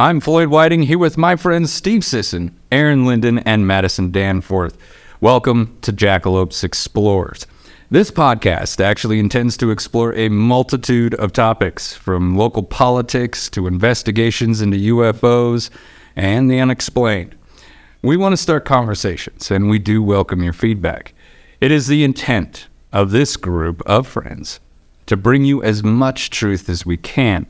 I'm Floyd Whiting here with my friends Steve Sisson, Aaron Linden, and Madison Danforth. Welcome to Jackalopes Explores. This podcast actually intends to explore a multitude of topics, from local politics to investigations into UFOs and the unexplained. We want to start conversations, and we do welcome your feedback. It is the intent of this group of friends to bring you as much truth as we can.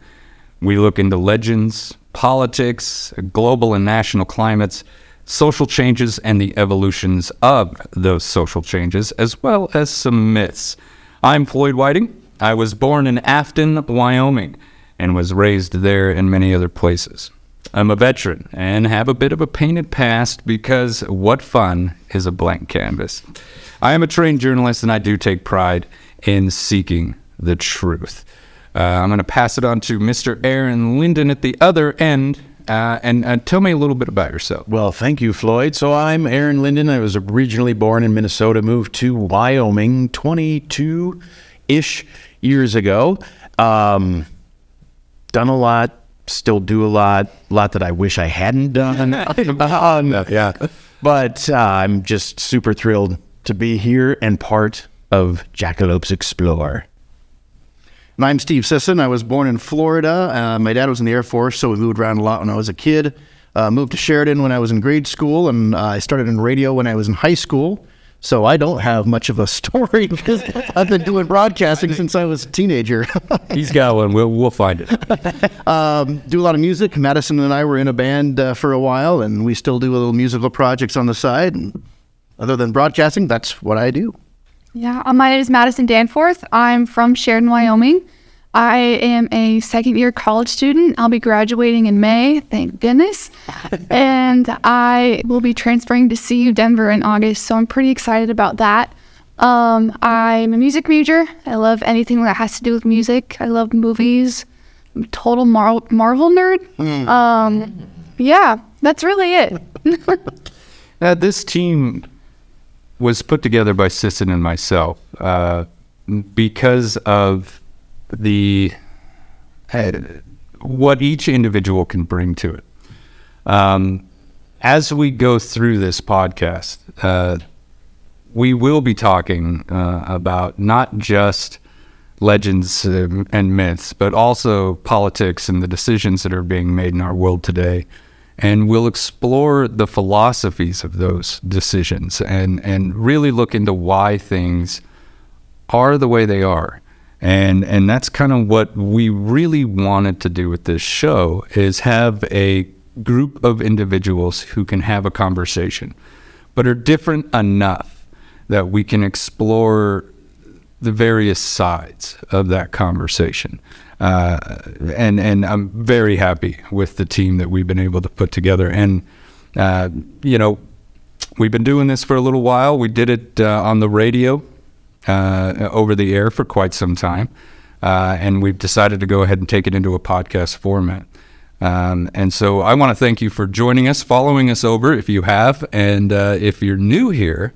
We look into legends, politics, global and national climates, social changes, and the evolutions of those social changes, as well as some myths. I'm Floyd Whiting. I was born in Afton, Wyoming, and was raised there and many other places. I'm a veteran and have a bit of a painted past because what fun is a blank canvas. I am a trained journalist and I do take pride in seeking the truth. Uh, I'm going to pass it on to Mr. Aaron Linden at the other end. Uh, and uh, tell me a little bit about yourself. Well, thank you, Floyd. So I'm Aaron Linden. I was originally born in Minnesota, moved to Wyoming 22 ish years ago. Um, done a lot, still do a lot, a lot that I wish I hadn't done. um, yeah. But uh, I'm just super thrilled to be here and part of Jackalopes Explore. And I'm Steve Sisson. I was born in Florida. Uh, my dad was in the Air Force, so we moved around a lot when I was a kid. Uh, moved to Sheridan when I was in grade school, and uh, I started in radio when I was in high school. So I don't have much of a story because I've been doing broadcasting since I was a teenager. He's got one. We'll, we'll find it. um, do a lot of music. Madison and I were in a band uh, for a while, and we still do little musical projects on the side. And other than broadcasting, that's what I do. Yeah, uh, my name is Madison Danforth. I'm from Sheridan, Wyoming. I am a second year college student. I'll be graduating in May, thank goodness. and I will be transferring to CU Denver in August, so I'm pretty excited about that. Um, I'm a music major. I love anything that has to do with music. I love movies. I'm a total Mar- Marvel nerd. Um, yeah, that's really it. Uh, this team was put together by Sisson and myself uh, because of the uh, what each individual can bring to it. Um, as we go through this podcast, uh, we will be talking uh, about not just legends and myths, but also politics and the decisions that are being made in our world today. And we'll explore the philosophies of those decisions and, and really look into why things are the way they are. And, and that's kind of what we really wanted to do with this show is have a group of individuals who can have a conversation, but are different enough that we can explore the various sides of that conversation. Uh, and and I'm very happy with the team that we've been able to put together. And uh, you know, we've been doing this for a little while. We did it uh, on the radio, uh, over the air for quite some time, uh, and we've decided to go ahead and take it into a podcast format. Um, and so I want to thank you for joining us, following us over if you have, and if you're new here.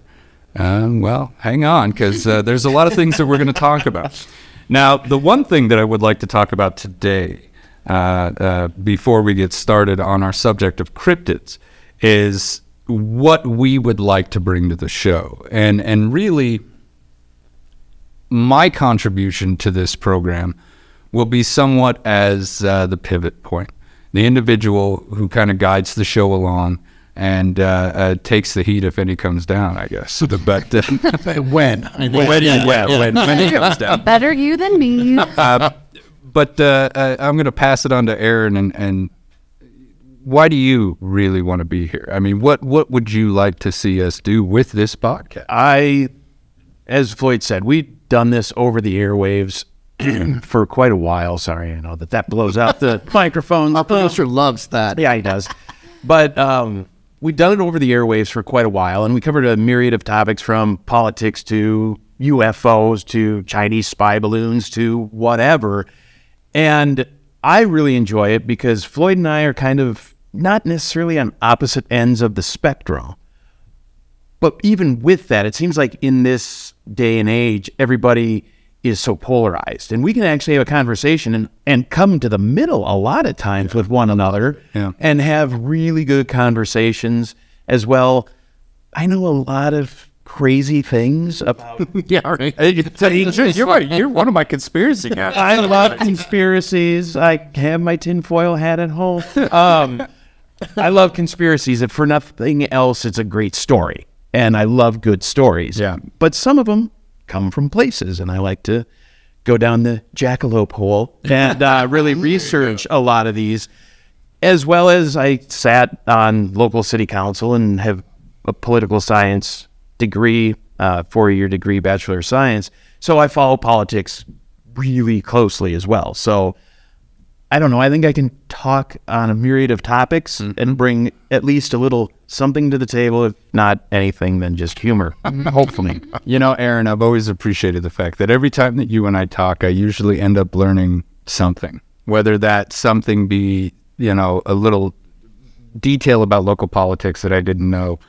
Well, hang on, because there's a lot of things that we're going to talk about. Now, the one thing that I would like to talk about today, uh, uh, before we get started on our subject of cryptids, is what we would like to bring to the show, and and really, my contribution to this program will be somewhat as uh, the pivot point, the individual who kind of guides the show along and uh, uh, takes the heat if any comes down, I guess. But uh, when? when, yeah, when, when it comes down. Better you than me. Uh, but uh, uh, I'm going to pass it on to Aaron. And, and why do you really want to be here? I mean, what what would you like to see us do with this podcast? I, as Floyd said, we've done this over the airwaves for quite a while. Sorry, I know that that blows out the microphone. Our producer loves that. Yeah, he does. But um, we've done it over the airwaves for quite a while, and we covered a myriad of topics from politics to UFOs to Chinese spy balloons to whatever. And I really enjoy it because Floyd and I are kind of not necessarily on opposite ends of the spectrum. But even with that, it seems like in this day and age, everybody is so polarized, and we can actually have a conversation and, and come to the middle a lot of times with one another, Yeah. and have really good conversations as well. I know a lot of crazy things about yeah, right. you're. You're one of my conspiracy guys. I love conspiracies. I have my tinfoil hat at home. Um, I love conspiracies. If for nothing else, it's a great story, and I love good stories. Yeah. But some of them come from places, and I like to go down the jackalope hole and uh, really research a lot of these, as well as I sat on local city council and have a political science degree, uh, four year degree, bachelor of science. So I follow politics really closely as well. So I don't know. I think I can talk on a myriad of topics mm. and bring at least a little something to the table, if not anything, then just humor. Mm-hmm. Hopefully. You know, Aaron, I've always appreciated the fact that every time that you and I talk, I usually end up learning something. Whether that something be, you know, a little detail about local politics that I didn't know,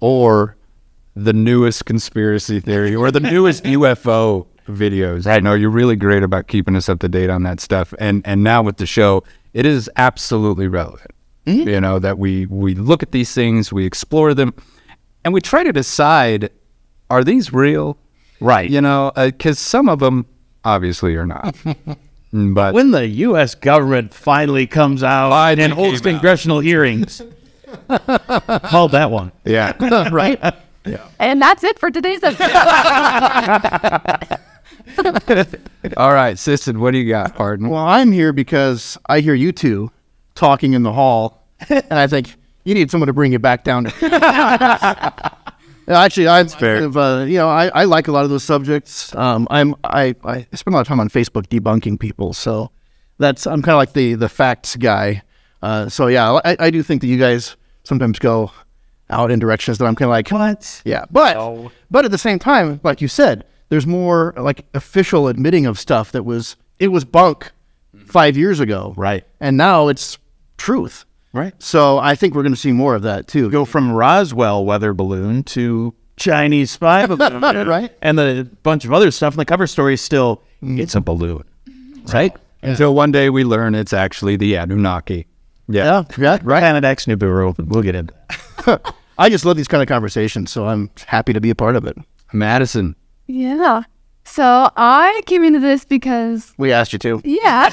or the newest conspiracy theory, or the newest UFO videos. I know you're really great about keeping us up to date on that stuff. And and now with the show, it is absolutely relevant. Mm-hmm. You know that we we look at these things, we explore them, and we try to decide are these real? Right. You know, uh, because some of them obviously are not. but When the U.S. government finally comes out Finally and holds came out. congressional hearings, called that one. yeah, right. Yeah. And that's it for today's episode. all right, Sisson, what do you got, pardon? Well, I'm here because I hear you two talking in the hall, and I think you need someone to bring you back down. to- Actually, I'm fair. Uh, you know, I, I like a lot of those subjects. Um, I'm I, I spend a lot of time on Facebook debunking people, so that's I'm kind of like the the facts guy. Uh, so yeah, I, I do think that you guys sometimes go out in directions that I'm kind of like What? yeah, but but at the same time, like you said, there's more like official admitting of stuff that was it was bunk mm-hmm. five years ago, Right. And now it's truth, Right. So I think we're going to see more of that too. Go from Roswell weather balloon to Chinese spy balloon. Right. And the bunch of other stuff. And the cover story is still, mm. it's a balloon. Right? Until one day we learn it's actually the Anunnaki. yeah, yeah, right. Planet X Nibiru. We'll get into that. I just love these kind of conversations, so I'm happy to be a part of it. Madison, yeah. So I came into this because We asked you to. Yeah.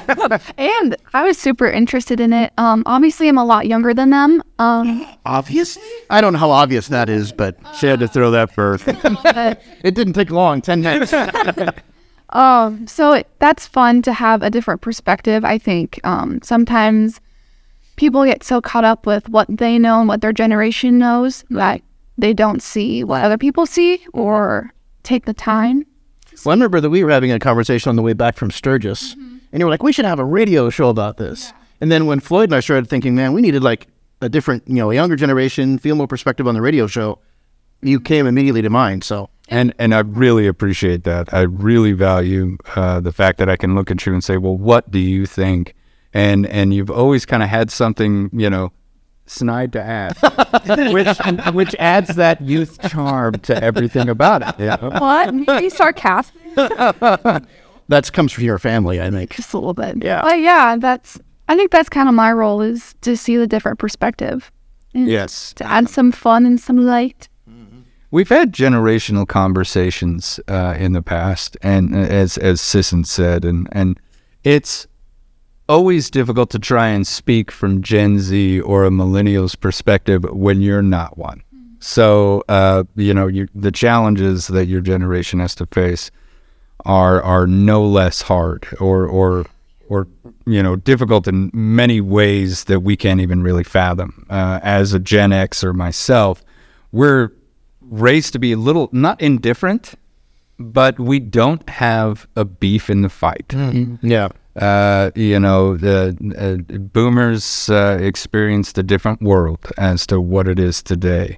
and I was super interested in it. Um, obviously, I'm a lot younger than them. Um, Obviously. I don't know how obvious that is, but she had to throw that first. it didn't take long. Ten minutes. um, so it, that's fun to have a different perspective. I think um, sometimes people get so caught up with what they know and what their generation knows that they don't see what other people see or take the time. Well, I remember that we were having a conversation on the way back from Sturgis, and you were like, "We should have a radio show about this." And then when Floyd and I started thinking, "Man, we needed like a different, you know, a younger generation, feel more perspective on the radio show," you came immediately to mind. So and and I really appreciate that. I really value uh, the fact that I can look at you and say, "Well, what do you think?" And and you've always kind of had something, you know, snide to add, which which adds that youth charm to everything about it. Yeah. What? Maybe sarcastic? that comes from your family, I think. Just a little bit. Yeah. But yeah, that's, I think that's kind of my role is to see the different perspective. and Yes. To add some fun and some light. We've had generational conversations uh, in the past, and uh, as as Sisson said, and and it's always difficult to try and speak from Gen Z or a millennial's perspective when you're not one. So uh, you know, you, the challenges that your generation has to face are are no less hard or or or you know difficult in many ways that we can't even really fathom. Uh, as a Gen X or myself, we're raised to be a little not indifferent, but we don't have a beef in the fight. Yeah. Uh, you know, the uh, boomers uh, experienced a different world as to what it is today,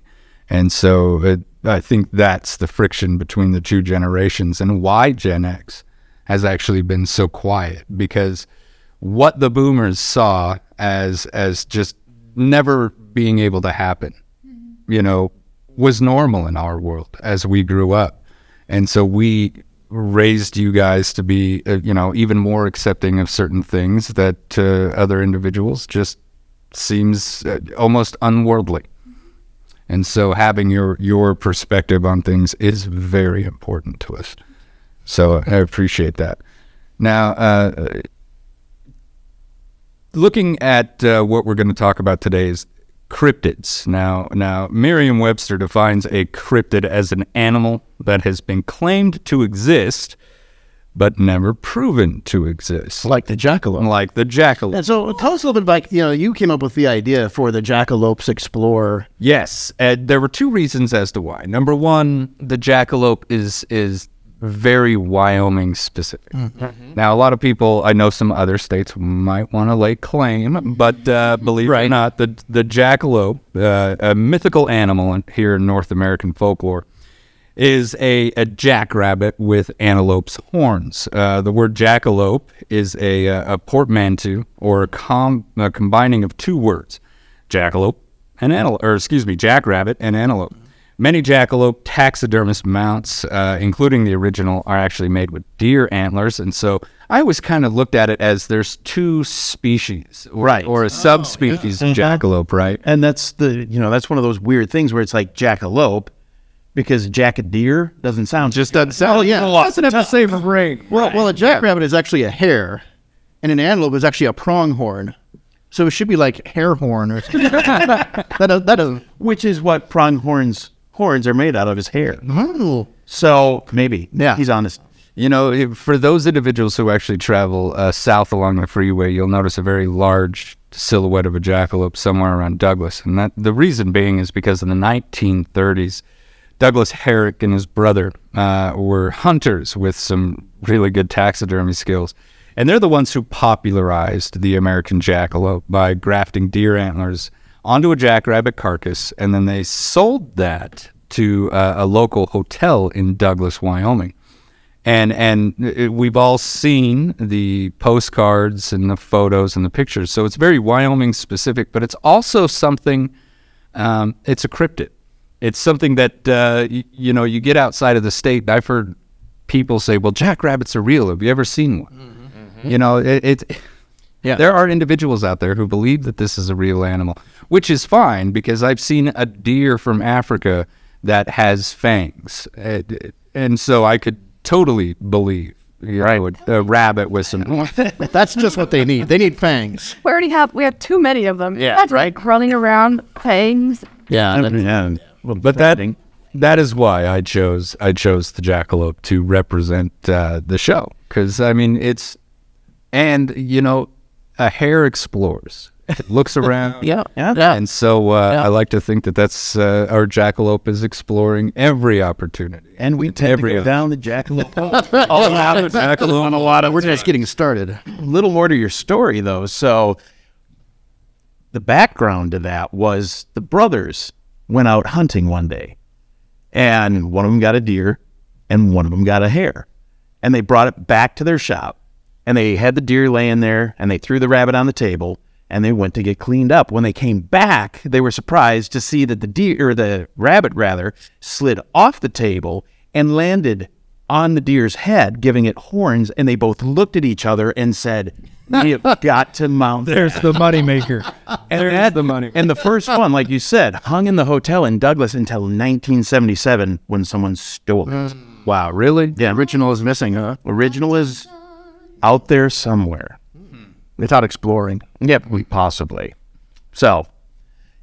and so it, I think that's the friction between the two generations, and why Gen X has actually been so quiet. Because what the boomers saw as as just never being able to happen, you know, was normal in our world as we grew up. And so we raised you guys to be, uh, you know, even more accepting of certain things that to other individuals just seems uh, almost unworldly. And so having your your perspective on things is very important to us. So I appreciate that. Now, uh, looking at uh, what we're going to talk about today is cryptids. Now, now Merriam-Webster defines a cryptid as an animal that has been claimed to exist but never proven to exist, Like the jackalope. like the jackalope. And so tell us a little bit like, you know, you came up with the idea for the Jackalopes Explorer. Yes, uh, there were two reasons as to why. Number one, the jackalope is is very Wyoming specific. Now, a lot of people, I know some other states might want to lay claim, but uh, believe it or not, the the jackalope, uh, a mythical animal in, here in North American folklore, is a, a jackrabbit with antelope's horns. Uh, the word jackalope is a, uh, a portmanteau or a, com- a combining of two words, jackalope and antelope, or excuse me, jackrabbit and antelope. Many jackalope taxidermist mounts, uh, including the original, are actually made with deer antlers, and so I always kind of looked at it as there's two species, or, Right. or a subspecies of jackalope, right? And that's the you know that's one of those weird things where it's like jackalope because jack a deer doesn't sound Just doesn't sound. Oh, yeah. doesn't have the same ring. Well, well, a jackrabbit is actually a hare, and an antelope is actually a pronghorn. So it should be like hair horn or something. that, does- that doesn't. which is what pronghorns horns are made out of his hair. Oh. So maybe Yeah. he's honest. You know, for those individuals who actually travel uh, south along the freeway, you'll notice a very large silhouette of a jackalope somewhere around Douglas, and that the reason being is because in the 1930s, Douglas Herrick and his brother uh, were hunters with some really good taxidermy skills, and they're the ones who popularized the American jackalope by grafting deer antlers onto a jackrabbit carcass, and then they sold that to uh, a local hotel in Douglas, Wyoming and and it, we've all seen the postcards and the photos and the pictures. So it's very Wyoming specific, but it's also something. Um, it's a cryptid. It's something that uh, y- you know you get outside of the state. I've heard people say, "Well, jackrabbits are real. Have you ever seen one?" You know, it. it Yeah. There are individuals out there who believe that this is a real animal, which is fine because I've seen a deer from Africa that has fangs, Uh, d- and so I could totally believe you know, a, a rabbit with some. That's just what they need. They need fangs. We already have we have too many of them. Yeah, That's right. like running around fangs. Yeah. Yeah, well, But that that is why I chose I chose the jackalope to represent uh, the show because I mean it's and you know a hare explores it looks around yeah. Yeah. and so uh, I like to think that that's uh, our jackalope is exploring every opportunity and we tend every to go down the jackalope. all around the jackalope On a lot of. We're just getting started. a little more to your story though. So the background to that was the brothers went out hunting one day, and one of them got a deer, and one of them got a hare, and they brought it back to their shop, and they had the deer laying there, and they threw the rabbit on the table. And they went to get cleaned up. When they came back, they were surprised to see that the deer, or the rabbit rather, slid off the table and landed on the deer's head, giving it horns, and they both looked at each other and said, "We have got to mount." There's the moneymaker. and that, the money. And the first one, like you said, hung in the hotel in Douglas until 1977 when someone stole it. Mm. wow really Yeah. Original is missing, huh? Original is out there somewhere. It's out exploring. Yep, we possibly. So,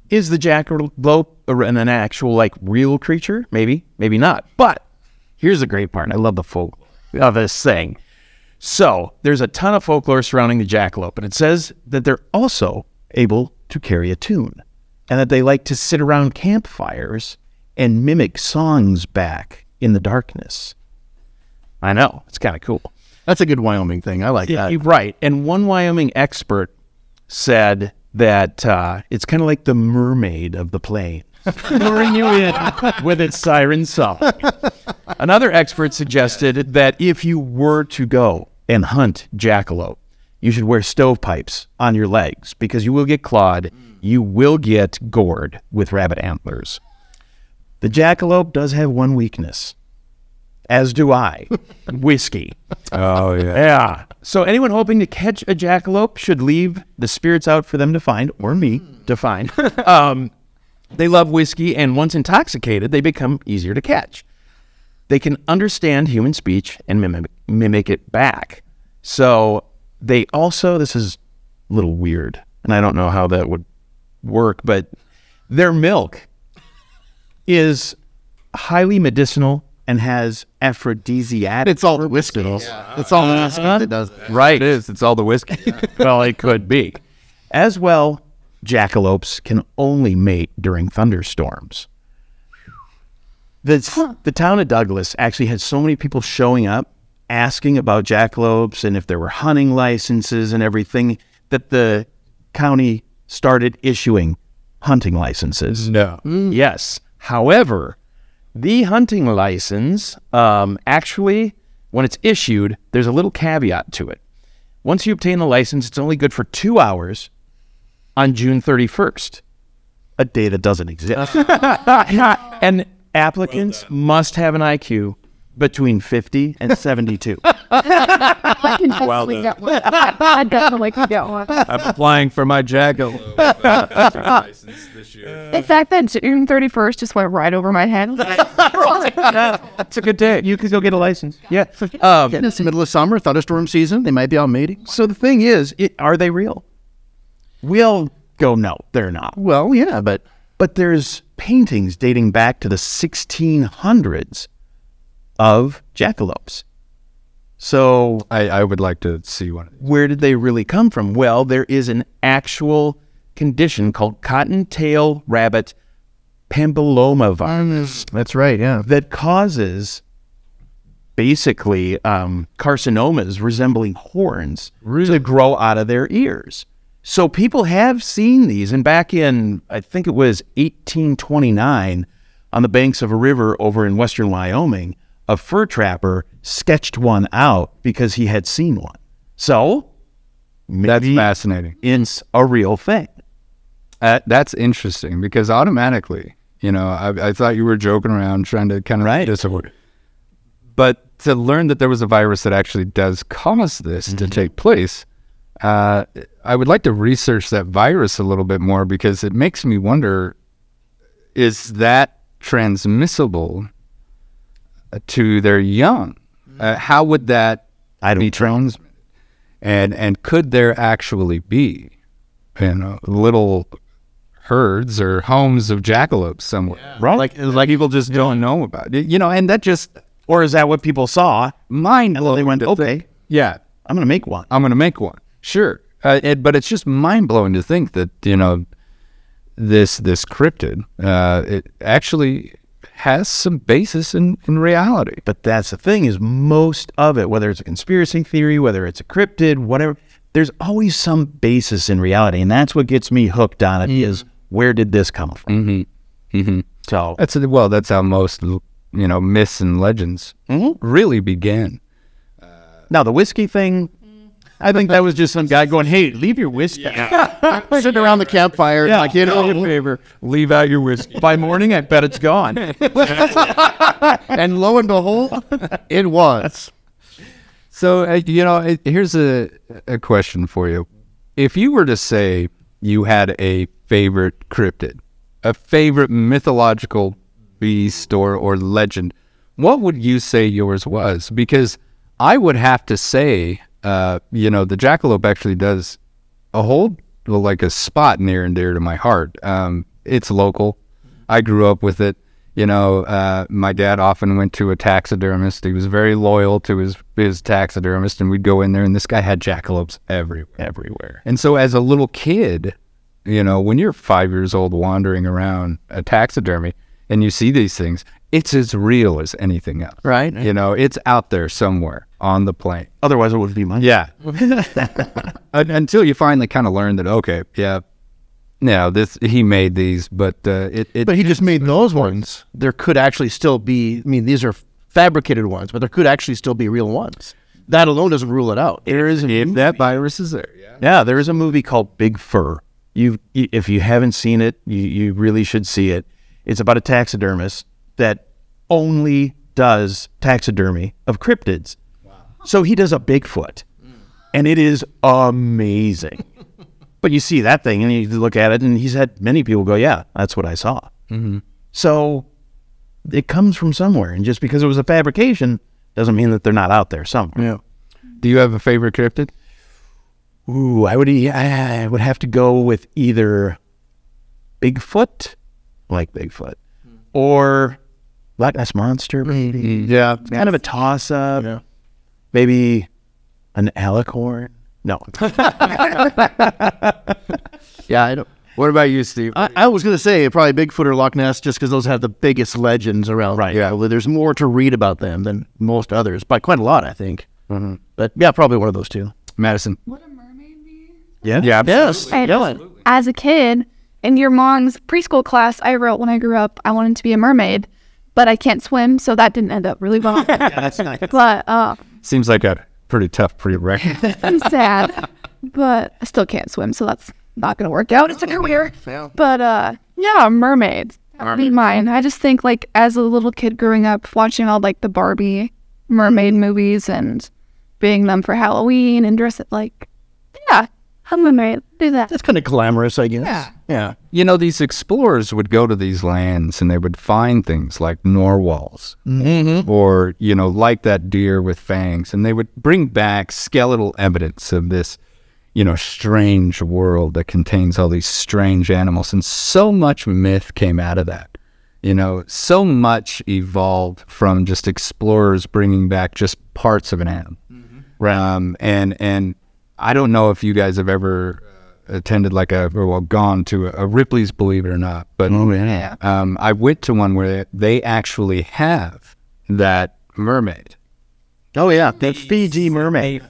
is the jackalope an an actual like real creature? Maybe, maybe not. But here's the great part. I love the folklore of this thing. So there's a ton of folklore surrounding the jackalope, and it says that they're also able to carry a tune, and that they like to sit around campfires and mimic songs back in the darkness. I know it's kind of cool. That's a good Wyoming thing. I like Yeah, that. right. And one Wyoming expert said that uh, it's kind of like the mermaid of the plain, luring you in with its siren song. Another expert suggested that if you were to go and hunt jackalope, you should wear stovepipes on your legs because you will get clawed. You will get gored with rabbit antlers. The jackalope does have one weakness. As do I. Whiskey. Oh yeah. Yeah. So anyone hoping to catch a jackalope should leave the spirits out for them to find, or me to find. um, they love whiskey, and once intoxicated, they become easier to catch. They can understand human speech and mimic, mimic it back. So they also, this is a little weird, and I don't know how that would work, but their milk is highly medicinal and has aphrodisiac. It's all the whiskey. It's all the whiskey uh-huh. that does it. right. It is. It's all the whiskey. well, it could be. As well, jackalopes can only mate during thunderstorms. The, the town of Douglas actually had so many people showing up asking about jackalopes and if there were hunting licenses and everything that the county started issuing hunting licenses. no. Mm. Yes. However, the hunting license um, actually, when it's issued, there's a little caveat to it. Once you obtain the license, it's only good for two hours on June 31st, a day that doesn't exist. and applicants must have an IQ between 50 and 72. I can definitely get one. I definitely can get one. I'm applying for my jackalope license this year. The fact that June 31st just went right over my head. That's a good day. You could go get a license. Yeah. Um, It's the middle of summer, thunderstorm season. They might be out mating. So the thing is, it, are they real? We'll go, no, they're not. Well, yeah, but But there's paintings dating back to the 1600s of jackalopes. So I, I would like to see one where did they really come from? Well, there is an actual condition called cottontail rabbit papilloma virus that's right. Yeah. that causes basically um, carcinomas resembling horns to grow out of their ears. So people have seen these, and back in I think it was 1829, on the banks of a river over in western Wyoming, a fur trapper sketched one out because he had seen one. So That's fascinating. it's a real thing. Uh, that's interesting because automatically, you know, I, I thought you were joking around trying to kind of Right. disavoid. But to learn that there was a virus that actually does cause this to take place, uh, I would like to research that virus a little bit more because it makes me wonder: is that transmissible to their young? Uh, how would that I don't be transmitted? And and could there actually be, you know, little herds or homes of jackalopes somewhere? Right. Like like people just don't know about it. You know, and that just Or is that what people saw? mind And then they went, to okay, think. Yeah, I'm going to make one. I'm going to make one. Sure, uh, it, but it's just mind blowing to think that you know this this cryptid uh, it actually has some basis in in reality. But that's the thing is most of it, whether it's a conspiracy theory, whether it's a cryptid, whatever, there's always some basis in reality, and that's what gets me hooked on it. Is where did this come from? Mm-hmm. Mm-hmm. So That's well, that's how most you know myths and legends Mhm. really began. now the whiskey thing, I think that was just some guy going, "Hey, leave your whiskey Sitting around the campfire, Yeah. like you know, in favor, leave out your whiskey. by morning." I bet it's gone. and lo and behold, it was. So uh, you know, here's a a question for you: If you were to say you had a favorite cryptid, a favorite mythological beast or or legend, what would you say yours was? Because I would have to say, uh, you know, the jackalope actually does a hold like a spot near and dear to my heart. Um, it's local. I grew up with it. You know, uh, my dad often went to a taxidermist. He was very loyal to his his taxidermist, and we'd go in there, and this guy had jackalopes everywhere, everywhere. And so, as a little kid, you know, when you're five years old wandering around a taxidermy and you see these things, it's as real as anything else, Right. You know, it's out there somewhere on the plain. Otherwise, it wouldn't be mine. Yeah. Until you finally kind of learn that, okay, yeah, no, this he made these, but uh, it, it But he just made those ones. There could actually still be. I mean, these are fabricated ones, but there could actually still be real ones. That alone doesn't rule it out. There is a if movie- that virus is there, yeah. Yeah, there is a movie called Big Fur. You, if you haven't seen it, you, you really should see it. It's about a taxidermist that only does taxidermy of cryptids. So he does a Bigfoot, and it is amazing. but you see that thing, and you look at it, and he's had many people go, "Yeah, that's what I saw." Mm-hmm. So it comes from somewhere, and just because it was a fabrication doesn't mean that they're not out there somewhere. Yeah. Do you have a favorite cryptid? Ooh, I would I would have to go with either Bigfoot, like Bigfoot, or Loch Ness monster. Maybe Yeah. kind of a toss up. Yeah. Maybe an alicorn. No, Yeah. I don't. What about you, Steve? I, I was gonna say probably Bigfoot or Loch Ness, just because those have the biggest legends around. Right. Yeah. Well, there's more to read about them than most others, by quite a lot, I think. Mm-hmm. But yeah, probably one of those two. Madison. What a mermaid be? yeah, Yeah. Yes. And Yeah. as a kid, in your mom's preschool class, I wrote when I grew up, I wanted to be a mermaid, but I can't swim, so that didn't end up really well. that's nice. but uh, Seems like a pretty tough prerequisite. I'm sad. But I still can't swim, so that's not gonna work out. It's a career. But uh, yeah, mermaids. That would be mine. I just think like as a little kid growing up, watching all like the Barbie mermaid movies and being them for Halloween and dress it like, yeah, I'm a mermaid. Do that. That's kind of glamorous, I guess. Yeah. Yeah. you know, these explorers would go to these lands and they would find things like narwhals or, you know, like that deer with fangs. And they would bring back skeletal evidence of this, you know, strange world that contains all these strange animals. And so much myth came out of that. You know, so much evolved from just explorers bringing back just parts of an animal. Right. Um, and and I don't know if you guys have ever attended like a or well gone to a, a Ripley's Believe It or Not, but yeah. um, I went to one where they actually have that mermaid. Oh yeah. The Fiji mermaid.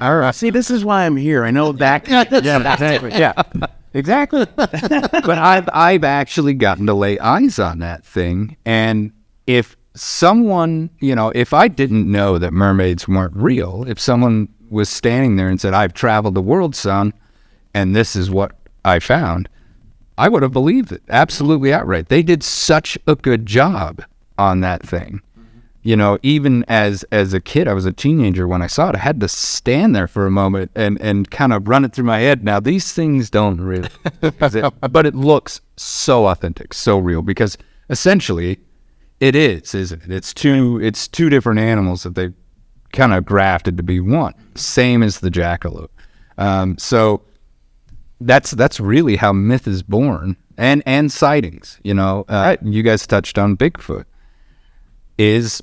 All right. See, this is why I'm here. I know that. yeah, exactly. Yeah, exactly. but I've I've actually gotten to lay eyes on that thing, and if someone, you know, if I didn't know that mermaids weren't real, if someone was standing there and said, "I've traveled the world, son, and this is what I found," I would have believed it absolutely outright. They did such a good job on that thing. You know, even as as a kid, I was a teenager when I saw it. I had to stand there for a moment and and kind of run it through my head. Now these things don't really, but it looks so authentic, so real because essentially, it is, isn't it? It's two it's two different animals that they kind of grafted to be one, same as the jackalope. Um, so that's that's really how myth is born and and sightings you know uh, you guys touched on bigfoot. Is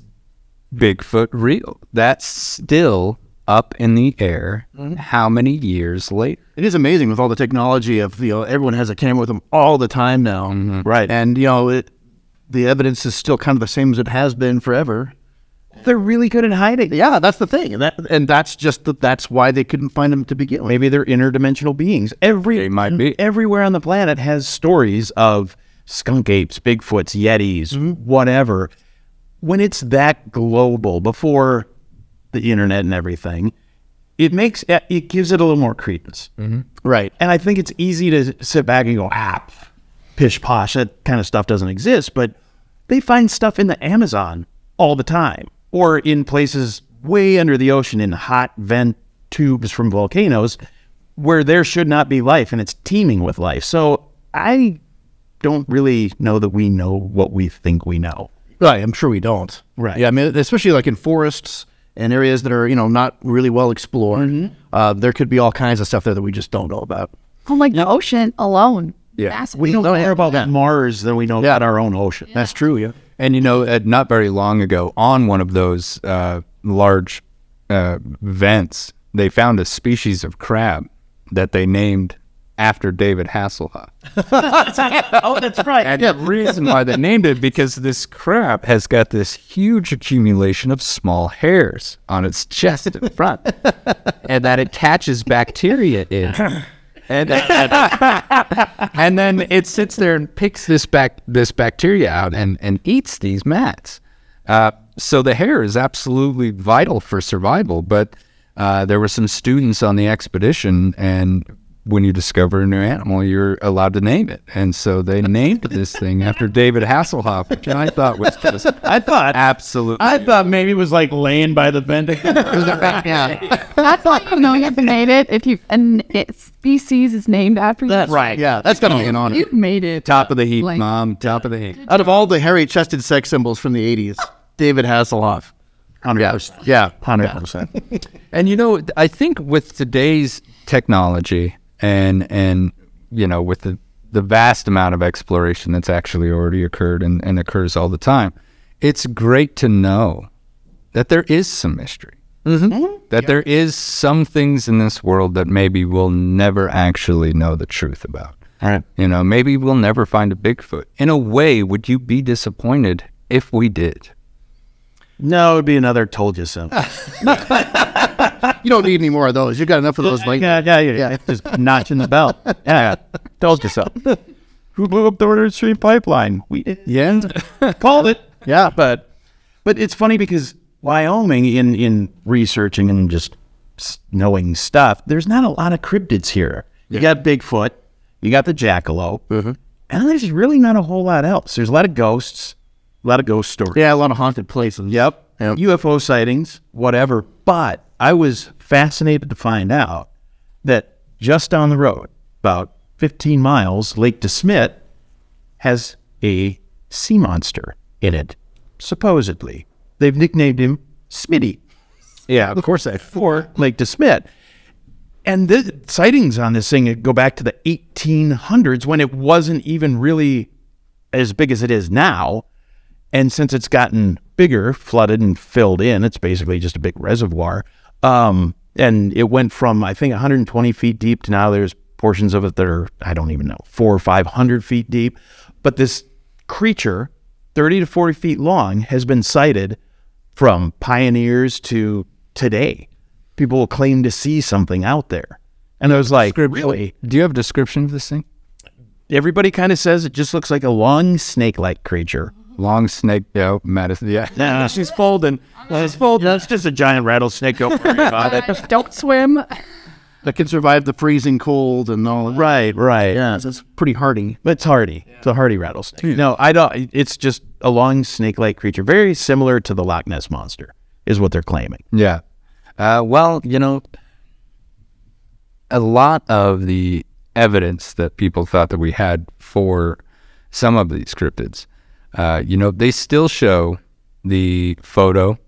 bigfoot real? That's still up in the air how many years later It is amazing with all the technology of you know everyone has a camera with them all the time now, Right. And you know it, the evidence is still kind of the same as it has been forever. They're really good at hiding. Yeah, that's the thing, and that and that's just the, that's why they couldn't find them to begin with. Maybe they're interdimensional beings. Every They might be. everywhere on the planet has stories of skunk apes, Bigfoots, Yetis, mm-hmm. whatever. When it's that global, before the internet and everything, it makes uh, it gives it a little more credence. Mm-hmm. Right. And I think it's easy to sit back and go, ah, pish posh, that kind of stuff doesn't exist. But they find stuff in the Amazon all the time, or in places way under the ocean in hot vent tubes from volcanoes where there should not be life and it's teeming with life. So I don't really know that we know what we think we know. Right. I'm sure we don't. Right. Yeah. I mean, especially like in forests and areas that are you know not really well explored, uh, there could be all kinds of stuff there that we just don't know about. Oh, like the ocean alone. Yeah. Massive. We know yeah. more about Mars than we know about our own ocean. That's true. Yeah. And you know, not very long ago, on one of those uh, large uh, vents, they found a species of crab that they named after David Hasselhoff. oh, that's right. And the reason why they named it because this crab has got this huge accumulation of small hairs on its chest in front, and that it catches bacteria in. And, and then it sits there and picks this back this bacteria out and, and eats these mats. Uh, so the hair is absolutely vital for survival. But uh, there were some students on the expedition, and when you discover a new animal, you're allowed to name it. And so they named this thing after David Hasselhoff, which I thought was just I thought absolutely. I thought maybe it was like laying by the vending. yeah, That's not you know you've made it. If you and it species is named after you. That's right. yeah, that's gotta be an honor. You've made it. top of the heap, Like- mom. Top of the heap. Out of all the hairy-chested sex symbols from the '80s, David Hasselhoff. Yeah, yeah, Hundred percent. And you know, I think with today's technology and and you know, with the the vast amount of exploration that's actually already occurred and, and occurs all the time, it's great to know that there is some mystery. Mm-hmm. Mm-hmm. That there is some things in this world that maybe we'll never actually know the truth about. All right. You know, maybe we'll never find a Bigfoot. In a way, would you be disappointed if we did? No, it'd be another told you so. You don't need any more of those. You got enough of those. Like, yeah, yeah, yeah, yeah. Just notching the belt. Yeah, told you so. Who blew up the Nord Stream pipeline? We did. yeah, Called it. yeah. But but it's funny because Wyoming, in in researching and just knowing stuff, there's not a lot of cryptids here. You got Bigfoot, you got the jackalope, mm-hmm. and there's really not a whole lot else. There's a lot of ghosts, a lot of ghost stories. Yeah, a lot of haunted places. Yep. Yep. UFO sightings, whatever. But I was fascinated to find out that just down the road, about 15 miles, Lake DeSmet has a sea monster in it, supposedly. They've nicknamed him Smitty. Yeah, of course, that for Lake DeSmet. And the sightings on this thing go back to the 1800s when it wasn't even really as big as it is now. And since it's gotten bigger, flooded and filled in, it's basically just a big reservoir. Um, and it went from I think 120 feet deep to now there's portions of it that are I don't even know four or five hundred feet deep. But this creature, 30 to 40 feet long, has been sighted from pioneers to today. People will claim to see something out there, and I was like, really? Do you have a description of this thing? Everybody kind of says it just looks like a long snake-like creature. Long snake, yeah, Madison, yeah. Nah, she's folding. She's folding. That's just a giant rattlesnake. Don't worry about it. Don't swim. That can survive the freezing cold and all. That. Right, right. Yeah, so it's pretty hardy. But it's hardy. It's a hardy rattlesnake. No, I don't. It's just a long snake-like creature, very similar to the Loch Ness monster, is what they're claiming. Yeah. Uh, well, you know, a lot of the evidence that people thought that we had for some of these cryptids, uh, you know, they still show the photo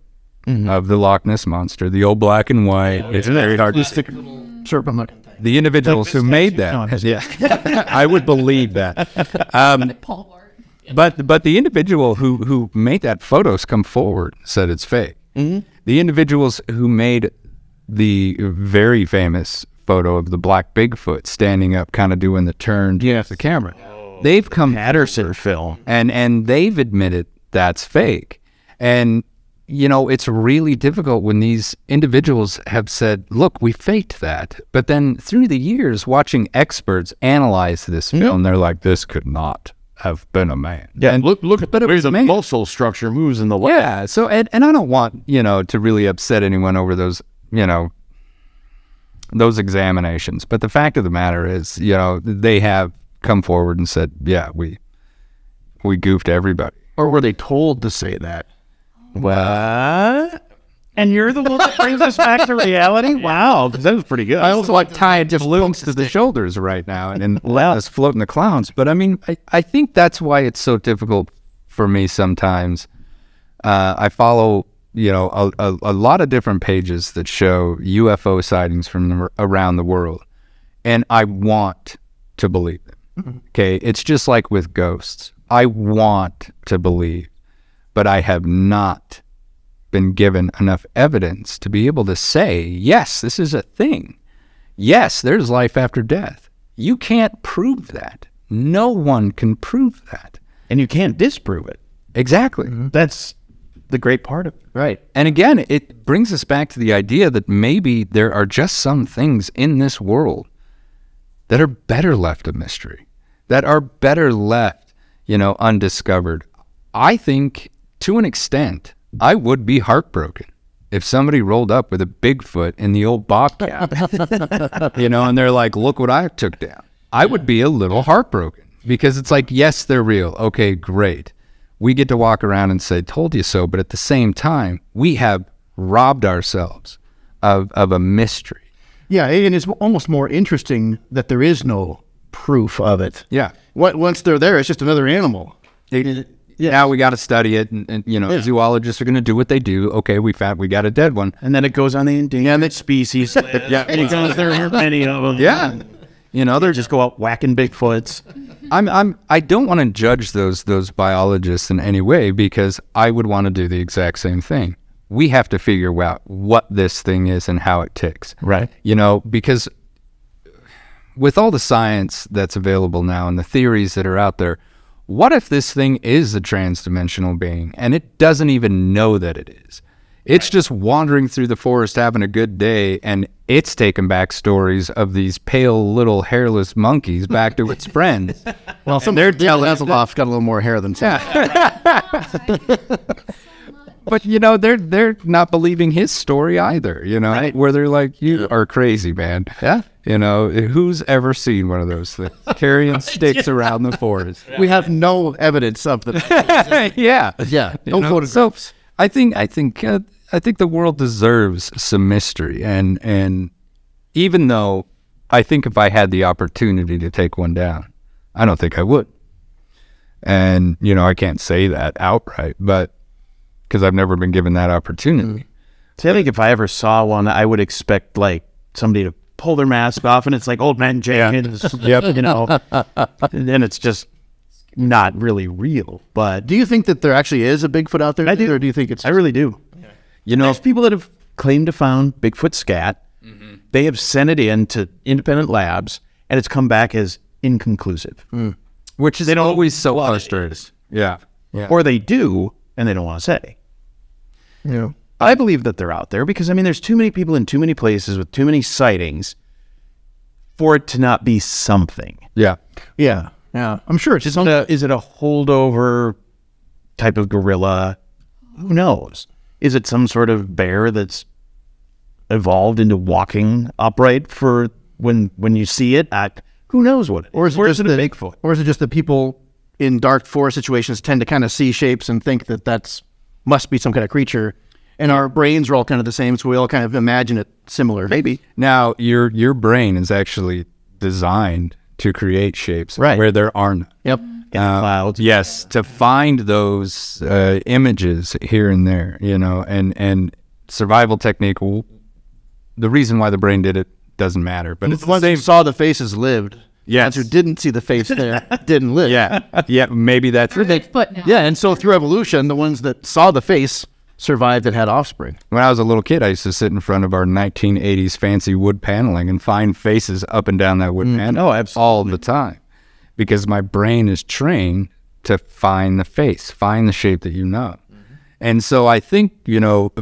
of the Loch Ness monster, the old black and white. it's very hard to stick. Serpent looking thing. The individuals who made that, yeah, I would believe that. Um, but but the individual who who made that photos come forward said it's fake. Mm-hmm. The individuals who made the very famous photo of the black Bigfoot standing up, kind of doing the turn to the camera, they've come Patterson film. and and they've admitted that's fake. And you know, it's really difficult when these individuals have said, "Look, we faked that." But then through the years watching experts analyze this film, they're like, "This could not have been a man." Yeah, and look, look at but it the man. muscle structure moves in the left. Yeah. So, and, and I don't want, you know, to really upset anyone over those, you know, those examinations. But the fact of the matter is, you know, they have come forward and said, yeah, we, we goofed everybody. Or were they told to say that? What? And you're the one that brings us back to reality? Wow, that was pretty good. I also like tying just balloons to the shoulders right now and, and let us float the clowns. But I mean, I, I think that's why it's so difficult for me sometimes. Uh, I follow, you know, a, a, a lot of different pages that show UFO sightings from the, around the world, and I want to believe them. Mm-hmm. Okay, it's just like with ghosts. I want to believe, but I have not been given enough evidence to be able to say, yes, this is a thing. Yes, there's life after death. You can't prove that. No one can prove that. and you can't disprove it. Exactly. Mm-hmm. That's the great part of it. Right. And again, it brings us back to the idea that maybe there are just some things in this world that are better left a mystery, that are better left, you know, undiscovered. I think to an extent, I would be heartbroken if somebody rolled up with a Bigfoot in the old Bobcat, you know, and they're like, look what I took down, I would be a little heartbroken because it's like, yes, they're real. Okay, great. We get to walk around and say, told you so. But at the same time, we have robbed ourselves of, of a mystery. Yeah, and it's almost more interesting that there is no proof of it. Yeah. What, once they're there, it's just another animal. Now we got to study it, and, and you know, zoologists are going to do what they do. Okay, we found we got a dead one. And then it goes on the endangered species list. Yeah. and it goes there are many of them. Yeah, you know, They they're just go out whacking Bigfoots. I'm I'm I don't want to judge those those biologists in any way because I would want to do the exact same thing. We have to figure out what this thing is and how it ticks. Right. You know, because with all the science that's available now and the theories that are out there, what if this thing is a transdimensional being and it doesn't even know that it is? It's just wandering through the forest having a good day and it's taking back stories of these pale little hairless monkeys back to its friends. Well, some they're yeah, Hasselhoff's got a little more hair than some. But you know, they're they're not believing his story either, you know, where they're like, You are crazy, man. Yeah. You know, who's ever seen one of those things? Carrying sticks around the forest. We have no evidence of them. yeah. Yeah, no know, photographs. So I think I think uh, I think the world deserves some mystery, and and even though I think if I had the opportunity to take one down, I don't think I would. And you know, I can't say that outright, but because I've never been given that opportunity. Mm. See, I think if I ever saw one, I would expect like somebody to pull their mask off, and it's like old man Jenkins. yep. You know, and then it's just not really real. But Do you think that there actually is a Bigfoot out there, I do. or do you think it's? I really do. You know, There's people that have claimed to found Bigfoot scat. Mm-hmm. They have sent it in to independent labs, and it's come back as inconclusive. Mm. which is they don't always so frustrating. Yeah. Or they do, and they don't want to say. Yeah. I believe that they're out there because I mean, there's too many people in too many places with too many sightings for it to not be something. Yeah. Yeah. Yeah. I'm sure it's Is a, is it a holdover type of gorilla? Who knows? Is it some sort of bear that's evolved into walking upright for when when you see it? I, who knows what? It is. Or is it Or just is it a Bigfoot? Or is it just that people in dark forest situations tend to kind of see shapes and think that that's must be some kind of creature, and our brains are all kind of the same, so we all kind of imagine it similar. Maybe. Now your your brain is actually designed to create shapes Right. where there are none. Yep. In the clouds. Yes, to find those uh, images here and there, you know, and and survival technique. w- The reason why the brain did it doesn't matter, but it's The the ones who same. saw the faces lived. Yes. The who didn't see the face there didn't live. Yeah, yeah, maybe that's Bigfoot now. Yeah, and so through evolution, the ones that saw the face survived and had offspring. When I was a little kid, I used to sit in front of our 1980s fancy wood paneling and find faces up and down that wood mm. panel Oh, absolutely. all the time because my brain is trained to find the face, find the shape that you know. Mm-hmm. And so I think, you know,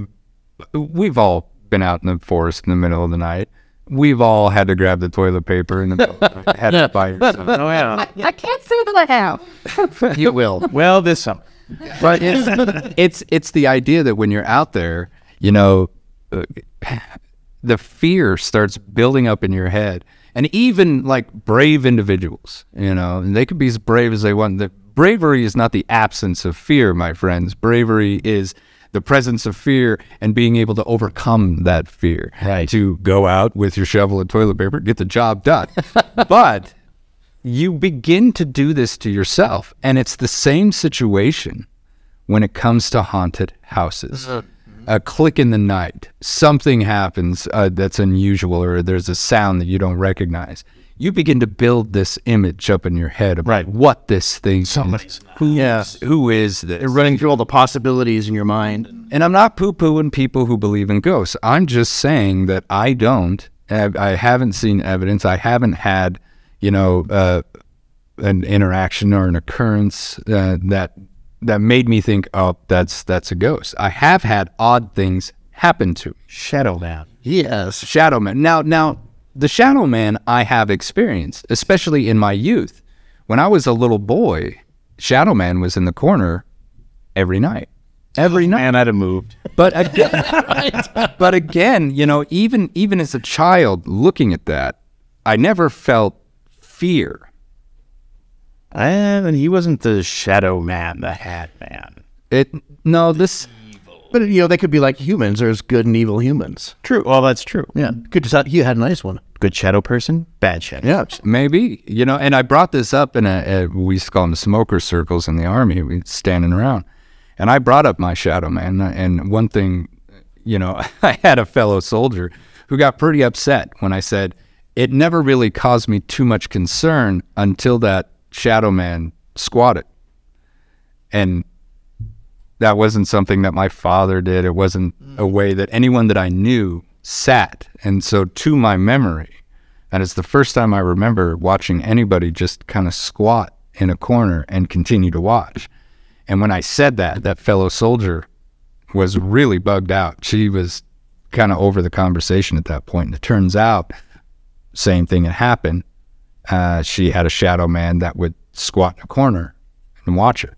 we've all been out in the forest in the middle of the night. We've all had to grab the toilet paper and had to buy yourself. Oh yeah. I can't say that I have. You will. well, this summer. but it's, it's it's the idea that when you're out there, you know, uh, the fear starts building up in your head, and even like brave individuals, you know, and they could be as brave as they want. The bravery is not the absence of fear, my friends. Bravery is the presence of fear and being able to overcome that fear. Right. To go out with your shovel and toilet paper, get the job done. but you begin to do this to yourself. And it's the same situation when it comes to haunted houses. A click in the night, something happens uh, that's unusual, or there's a sound that you don't recognize. You begin to build this image up in your head about Right. what this thing Somebody's is. Who's, Who is this? You're running through all the possibilities in your mind. And I'm not poo pooing people who believe in ghosts. I'm just saying that I don't. I, I haven't seen evidence. I haven't had, you know, uh, an interaction or an occurrence uh, that that made me think, oh, that's that's a ghost. I have had odd things happen to me. Shadow Man. Yes. Shadow Man. Now, now, the Shadow Man I have experienced, especially in my youth. When I was a little boy, Shadow Man was in the corner every night. every night. Man, I'd have moved. But again, but again, you know, even even as a child looking at that, I never felt fear. And he wasn't the shadow man, the hat man. It no, this But you know, they could be like humans. There's good and evil humans. True. Well, that's true. Yeah, good. To, you had a nice one. Good shadow person, bad shadow. Yeah, maybe you know, and I brought this up in a, a we used to call them smoker circles in the army. We standing around, and I brought up my shadow man. And one thing, you know, I had a fellow soldier who got pretty upset when I said it never really caused me too much concern until that shadow man squatted, and that wasn't something that my father did. It wasn't a way that anyone that I knew sat. And so, to my memory, that is the first time I remember watching anybody just kind of squat in a corner and continue to watch. And when I said that, that fellow soldier was really bugged out. She was kind of over the conversation at that point. And it turns out, same thing had happened. Uh, she had a shadow man that would squat in a corner and watch it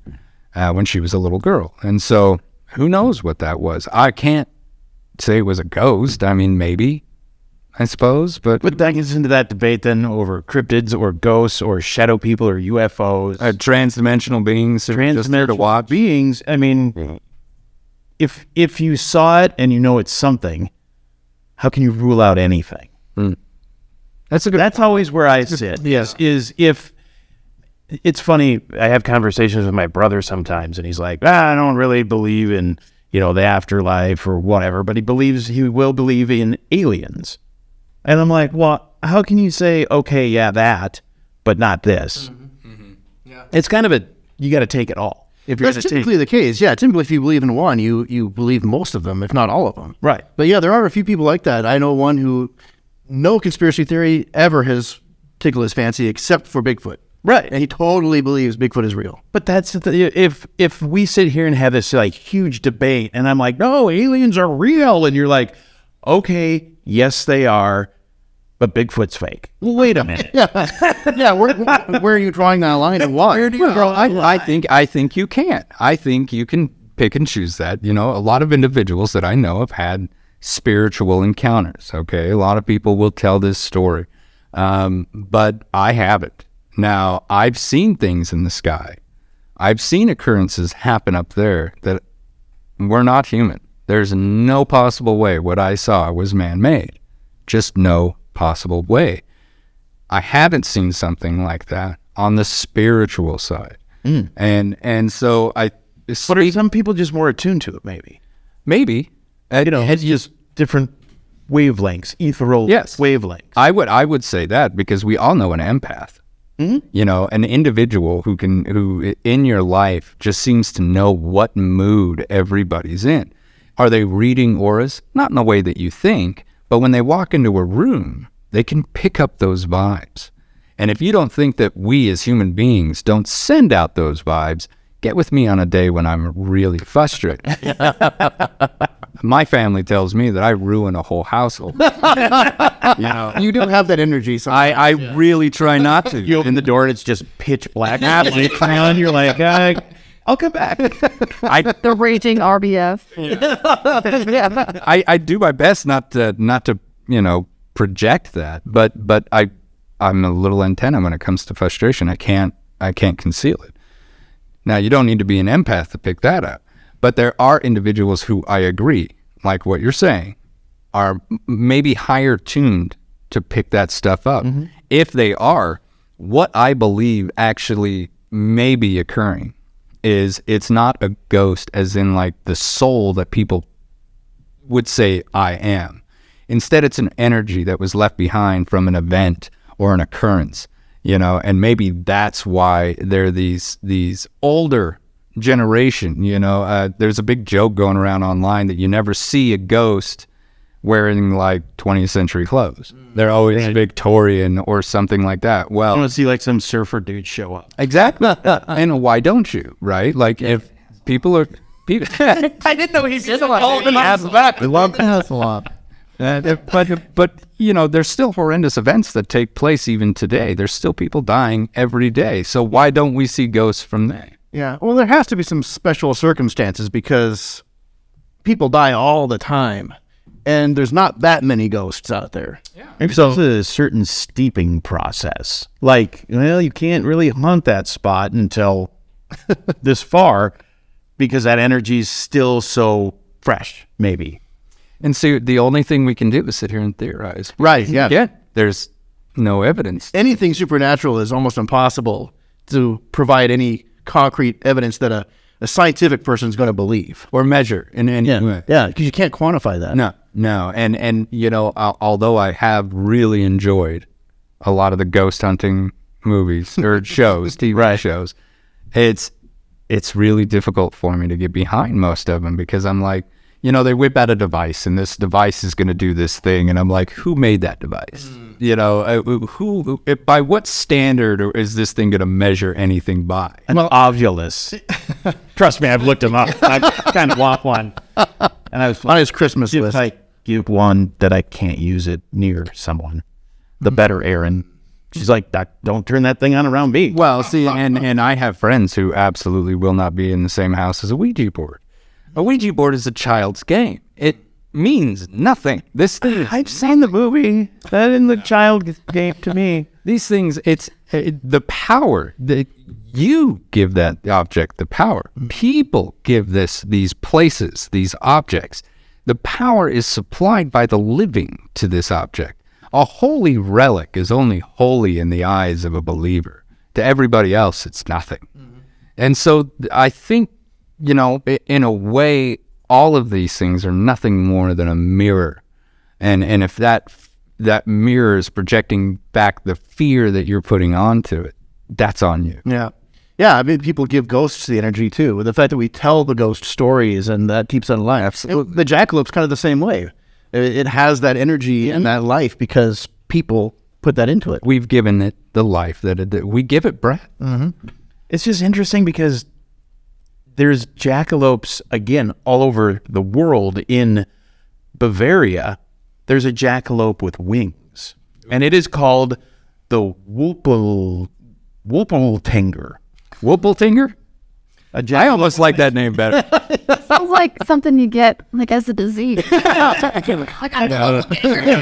uh, when she was a little girl. And so who knows what that was? I can't say it was a ghost. I mean, maybe, I suppose, but, But that gets into that debate then over cryptids or ghosts or shadow people or UFOs. uh, transdimensional beings are just to transdimensional beings. I mean, if if you saw it and you know it's something, how can you rule out anything? That's a good. That's always where I sit. Yes, is if it's funny. I have conversations with my brother sometimes, and he's like, ah, "I don't really believe in you know the afterlife or whatever," but he believes he will believe in aliens. And I'm like, "Well, how can you say okay, yeah, that, but not this?" It's kind of a you got to take it all. If you're that's going to take typically the case. Yeah, typically if you believe in one, you you believe most of them, if not all of them. right, But yeah, there are a few people like that. I know one who no conspiracy theory ever has tickled his fancy except for Bigfoot. Right, And he totally believes Bigfoot is real. But that's the, if if we sit here and have this like huge debate, and I'm like, no, aliens are real, and you're like, okay, yes, they are, but Bigfoot's fake. Wait a minute. Yeah, yeah. Where, where are you drawing that line and why? Where do you Well, I, I think I think you can't. I think you can pick and choose that. You know, a lot of individuals that I know have had spiritual encounters. Okay, a lot of people will tell this story, um, but I haven't. Now, I've seen things in the sky. I've seen occurrences happen up there that were not human. There's no possible way what I saw was man-made. Just no possible way. I haven't seen something like that on the spiritual side. Mm. And and so I But are some people just more attuned to it? Maybe maybe you know, it's just different wavelengths, ethereal Yes. wavelengths. I would I would say that because we all know an empath. Hmm? You know, an individual who can who in your life just seems to know what mood everybody's in. Are they reading auras? Not in the way that you think, but when they walk into a room, they can pick up those vibes. And if you don't think that we as human beings don't send out those vibes, get with me on a day when I'm really frustrated. My family tells me that I ruin a whole household. you know, You do have that energy. So I, I really try not to. You open the door and it's just pitch black. and you're like, uh, I'll come back. I, The raging RBF. I, I do my best not to not to you know project that, but but I I'm a little antenna when it comes to frustration. I can't I can't conceal it. Now you don't need to be an empath to pick that up, but there are individuals who I agree, like what you're saying, are maybe higher tuned to pick that stuff up. Mm-hmm. If they are, what I believe actually may be occurring is it's not a ghost as in like the soul that people would say I am. Instead, it's an energy that was left behind from an event or an occurrence, you know, and maybe that's why there are these these older generation, you know. Uh, there's a big joke going around online that you never see a ghost wearing like 20th century clothes. They're always Victorian or something like that. Well, I Well, want to see like some surfer dude show up. exactly. and why don't you, right? Like if people are people I didn't know he did I love Hasselhoff. Uh, but but you know, there's still horrendous events that take place even today. There's still people dying every day. So why don't we see ghosts from there? Yeah. Well, there has to be some special circumstances because people die all the time, and there's not that many ghosts out there. Yeah. Maybe so, it's a certain steeping process. Like, well, you can't really hunt that spot until this far because that energy is still so fresh, maybe. And so the only thing we can do is sit here and theorize. Right. Yeah. Yeah. There's no evidence. Anything supernatural is almost impossible to provide any concrete evidence that a, a scientific person is going to believe. Or measure in any way. Yeah, because you can't quantify that. No, no, and and you know, al- although I have really enjoyed a lot of the ghost hunting movies or shows, TV shows, it's it's really difficult for me to get behind most of them because I'm like, you know, they whip out a device and this device is going to do this thing, and I'm like, who made that device? You know, uh, who, who by what standard is this thing going to measure anything by? An Ovilus. Trust me, I've looked them up. I kind of want one. And I was On his Christmas if list. I give one that I can't use it near someone, the better Aaron. She's like, don't turn that thing on around me. Well, see, and and I have friends who absolutely will not be in the same house as a Ouija board. A Ouija board is a child's game. It means nothing. This thing, I've seen the movie. That in the child game to me. these things, it's uh, it, the power that you give that object the power. Mm. People give this these places, these objects. The power is supplied by the living to this object. A holy relic is only holy in the eyes of a believer. To everybody else, it's nothing. Mm-hmm. And so I think, you know, in a way, all of these things are nothing more than a mirror. And and if that that mirror is projecting back the fear that you're putting onto it, that's on you. Yeah. Yeah, I mean, people give ghosts the energy too. With the fact that we tell the ghost stories and that keeps it alive. Absolutely. The jackalope's kind of the same way. It, it has that energy and that life because people put that into it. We've given it the life that it we give it breath. Mm-hmm. It's just interesting because there's jackalopes again all over the world. In Bavaria, there's a jackalope with wings, and it is called the Whoopel Whoopeltinger. Whoopeltinger? A I jack- I almost like that name better. Sounds like something you get like as a disease. like I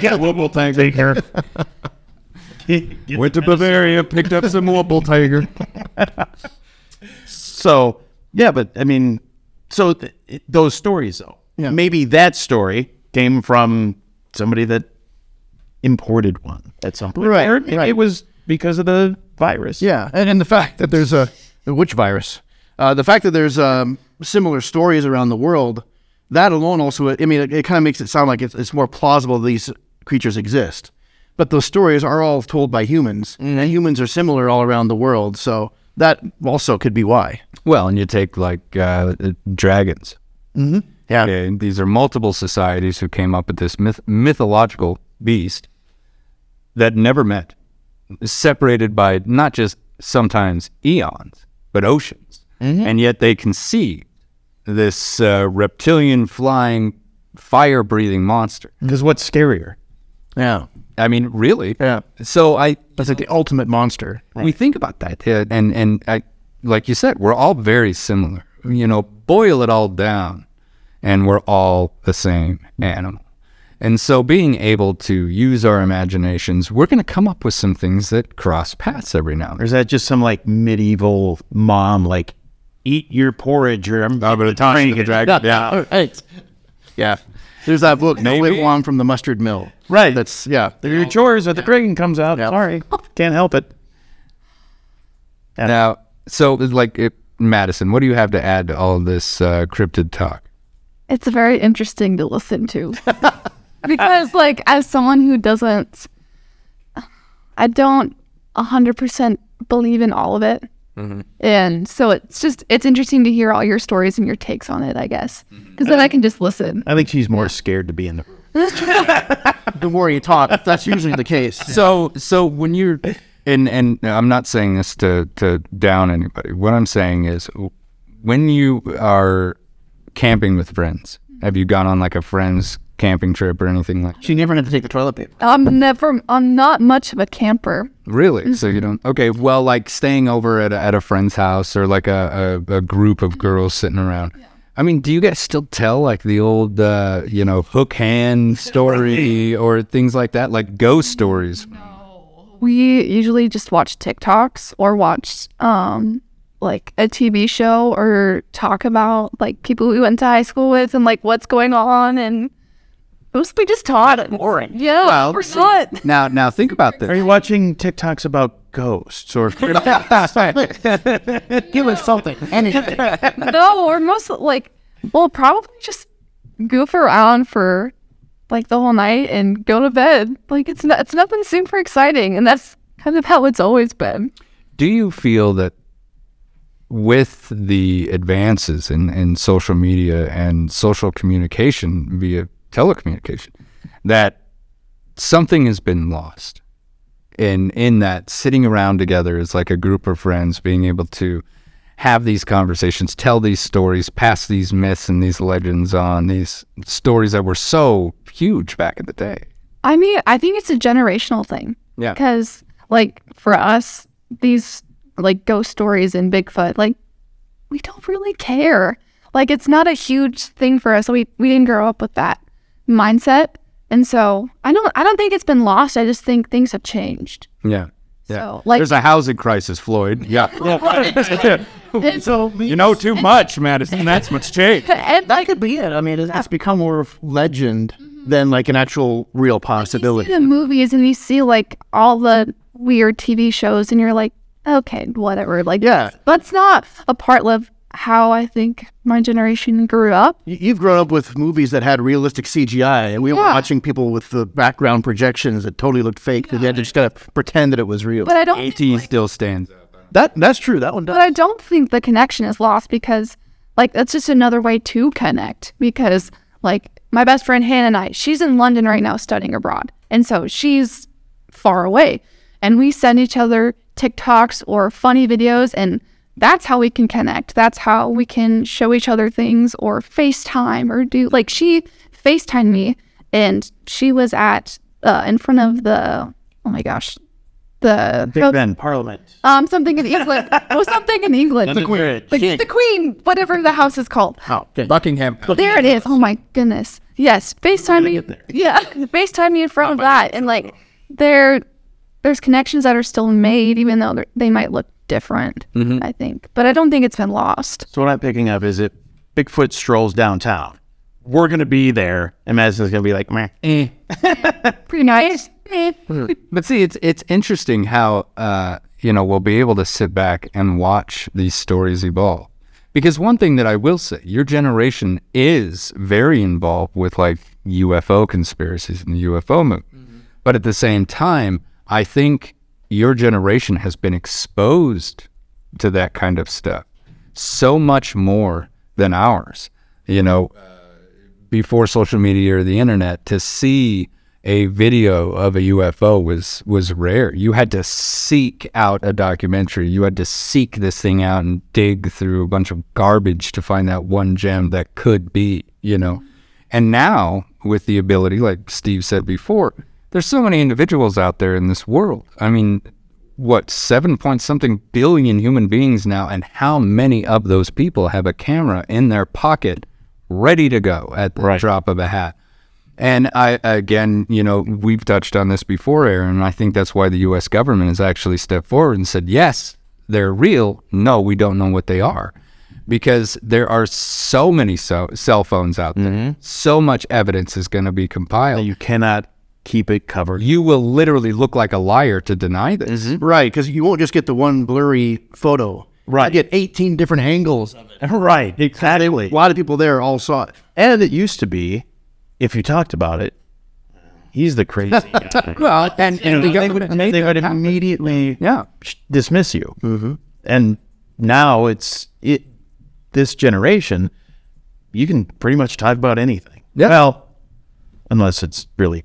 Get a Whoopeltinger. Went to Bavaria, picked up some Whoopeltinger. So yeah, but I mean, so th- those stories though, Yeah. maybe that story came from somebody that imported one at some point, Right, it, right. it was because of the virus. Yeah, and, and the fact that there's a, witch virus, uh, the fact that there's um, similar stories around the world, that alone also, I mean, it, it kind of makes it sound like it's, it's more plausible these creatures exist. But those stories are all told by humans, and humans are similar all around the world. So that also could be why. Well, and you take like uh, dragons. Yeah. Okay, these are multiple societies who came up with this myth- mythological beast that never met, separated by not just sometimes eons, but oceans. And yet they conceived this uh, reptilian flying, fire breathing monster. Because what's scarier? Yeah. I mean, really? Yeah. So I, That's like the ultimate monster. we think about that, and and I, like you said, we're all very similar. You know, boil it all down, and we're all the same animal. And so, being able to use our imaginations, we're going to come up with some things that cross paths every now and then. Or then. is that just some like medieval mom, like eat your porridge, or I'm Oh, but a time to the dragon. Yeah. Right. Yeah. There's that book, No Maybe. Wigwam from the Mustard Mill. right? That's, yeah. your chores, or the dragon comes out. Sorry, can't help it. Now, so like it, Madison, what do you have to add to all this uh, cryptid talk? It's very interesting to listen to. because like as someone who doesn't I don't 100% believe in all of it. Mm-hmm. And so it's just it's interesting to hear all your stories and your takes on it, I guess. Mm-hmm. Cuz then I can just listen. I think she's more scared to be in the room. The more you talk, that's usually the case. So so when you're and and I'm not saying this to to down anybody. What I'm saying is when you are camping with friends Have you gone on like a friend's camping trip or anything like? that? She never had to take the toilet paper. I'm never. I'm not much of a camper. Really? So you don't? Okay. Well, like staying over at a, at a friend's house or like a, a, a group of girls sitting around. I mean, do you guys still tell like the old, uh, you know, hook hand story or things like that, like ghost stories? We usually just watch TikToks or watch um like a TV show or talk about like people we went to high school with and like what's going on and mostly just talk. Boring. Yeah, Well, we're not. Now, now think about this. Are you watching TikToks about ghosts or Give us something. Anything. no, or most like we'll probably just goof around for like the whole night and go to bed. Like it's not, it's nothing super exciting, and that's kind of how it's always been. Do you feel that with the advances in, in social media and social communication via telecommunication, that something has been lost in in that sitting around together is like a group of friends being able to have these conversations tell these stories pass these myths and these legends on these stories that were so huge back in the day I mean, I think it's a generational thing. Yeah. Because, like, for us, these, like, ghost stories and Bigfoot, like, we don't really care. Like, it's not a huge thing for us. We, we didn't grow up with that mindset. And so I don't, I don't think it's been lost. I just think things have changed. yeah yeah So, like- there's a housing crisis floyd yeah And, So you know too much madison that's what's changed and that could be it. I mean, it has become more of legend mm-hmm. than like an actual real you see possibility. the movies and you see, like, all the weird TV shows, and you're like, okay, whatever. Like, Yeah. that's not a part of how I think my generation grew up. You- You've grown up with movies that had realistic CGI, and we were watching people with the background projections that totally looked fake. They had to just gotta pretend that it was real. But I don't. at still stands that that's true. That one does. But I don't think the connection is lost because, like, that's just another way to connect. Because, like, my best friend Hannah and I, she's in London right now studying abroad. And so she's far away. And we send each other TikToks or funny videos. And that's how we can connect. That's how we can show each other things or FaceTime or do, like, she FaceTimed me and she was at, uh, in front of the, oh my gosh, the, Big Ben Parliament? um, something in England. oh, something in England. The Queen. The, the Queen, whatever the house is called. Oh, okay. buckingham There it is. Oh my goodness. Yes, FaceTime me. Yeah, FaceTime me in front of that, and like there, there's connections that are still made, even though they might look different. I think, but I don't think it's been lost. So what I'm picking up is if Bigfoot strolls downtown, we're gonna be there, and Madison's gonna be like, meh. Pretty nice. Eh. But see, it's it's interesting how uh, you know we'll be able to sit back and watch these stories evolve. Because one thing that I will say, your generation is very involved with like UFO conspiracies and the UFO movement. But at the same time, I think your generation has been exposed to that kind of stuff so much more than ours. You know, before social media or the internet to see a video of a UFO was was rare. You had to seek out a documentary. You had to seek this thing out and dig through a bunch of garbage to find that one gem that could be, you know. And now with the ability like Steve said before, there's so many individuals out there in this world. I mean, what, 7 point something billion human beings now and how many of those people have a camera in their pocket ready to go at the Right. drop of a hat. And I, again, you know, we've touched on this before, Aaron. and I think that's why the U.S. government has actually stepped forward and said, yes, they're real. No, we don't know what they are. Because there are so many so- cell phones out there. Mm-hmm. So much evidence is going to be compiled. You cannot keep it covered. You will literally look like a liar to deny this. Right, because you won't just get the one blurry photo. Right. You get 18 different angles of it. right, exactly. A lot of people there all saw it. And it used to be, if you talked about it, he's the crazy guy. Well, and, and the they would, they would immediately yeah. dismiss you. Mm-hmm. And now it's it. This generation, you can pretty much talk about anything. Yeah. Well, unless it's really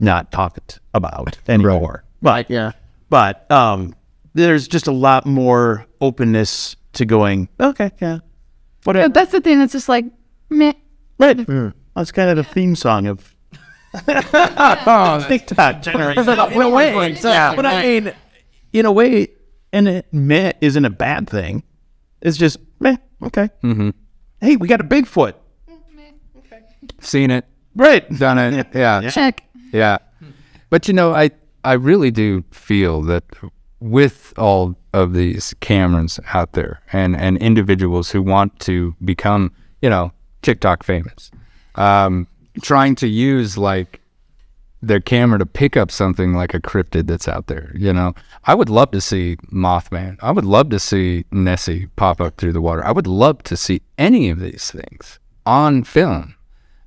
not talked about anymore. But Yeah. but um, there's just a lot more openness to going. Okay, yeah, But that's the thing that's just like, meh. Right. That's kind of the theme song of TikTok generation. Well, wait. But I mean, in a way, and it meh isn't a bad thing. It's just meh. Okay. Mm-hmm. Hey, we got a Bigfoot. Seen it, Right. done it. Yeah. Check. Yeah. But you know, I I really do feel that with all of these cameras out there and and individuals who want to become, you know, TikTok famous, um, trying to use like their camera to pick up something like a cryptid that's out there, you know. I would love to see Mothman. I would love to see Nessie pop up through the water. I would love to see any of these things on film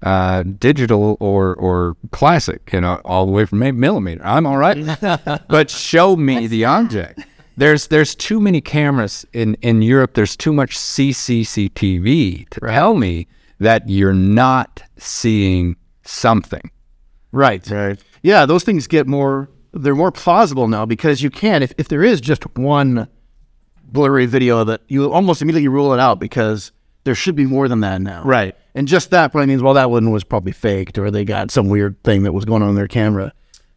uh, digital or or classic, you know, all the way from eight millimeter. I'm all right, but show me the object. There's there's too many cameras in in Europe. There's too much CCCTV to tell me that you're not seeing something. Right. Right. Yeah, those things get more. They're more plausible now because you can. If if there is just one blurry video, that you almost immediately rule it out because there should be more than that now. Right. And just that probably means well that one was probably faked or they got some weird thing that was going on in their camera.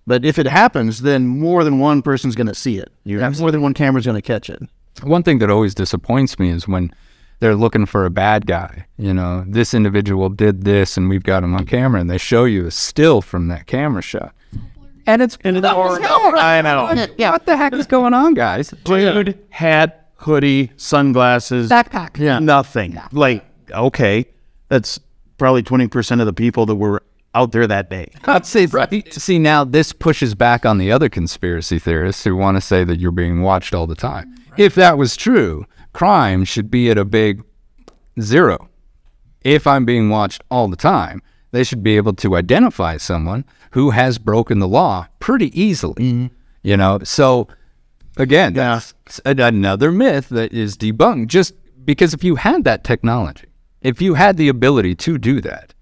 But if it happens, then more than one person's going to see it. You have more than one camera's going to catch it. One thing that always disappoints me is when they're looking for a bad guy. You know, this individual did this, and we've got him on camera, and they show you a still from that camera shot, and it's And it's I know. yeah. What the heck is going on, guys? Dude, hat, hoodie, sunglasses, Backpack. Yeah. nothing. Like, okay, that's probably 20% of the people that were out there that day. I'd say, see, now this pushes back on the other conspiracy theorists who want to say that you're being watched all the time. If that was true, crime should be at a big zero. If I'm being watched all the time, they should be able to identify someone who has broken the law pretty easily. Mm-hmm. You know, so again, that's a- another myth that is debunked just because if you had that technology, if you had the ability to do that,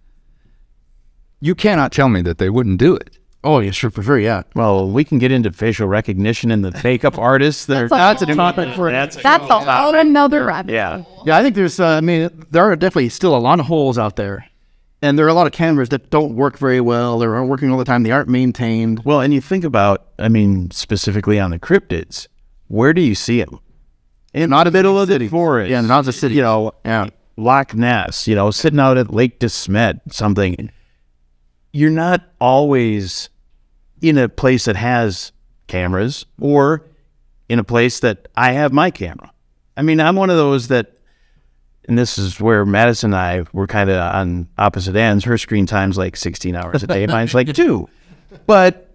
you cannot tell me that they wouldn't do it. Oh, yeah, sure, for sure, yeah. Well, we can get into facial recognition and the makeup artists. They're, That's a topic for that's That's a whole another rabbit. yeah. Yeah, I think there's. Uh, I mean, there are definitely still a lot of holes out there, and there are a lot of cameras that don't work very well. They aren't working all the time. They aren't maintained. Well, and you think about, I mean, specifically on the cryptids, where do you see them? In not a middle of the city. forest. Yeah, not the city. You know, Yeah. Loch Ness, you know, sitting out at Lake DeSmet, something. You're not always in a place that has cameras or in a place that I have my camera. I mean, I'm one of those that, and this is where Madison and I were kind of on opposite ends. Her screen time's like 16 hours a day, mine's like two. But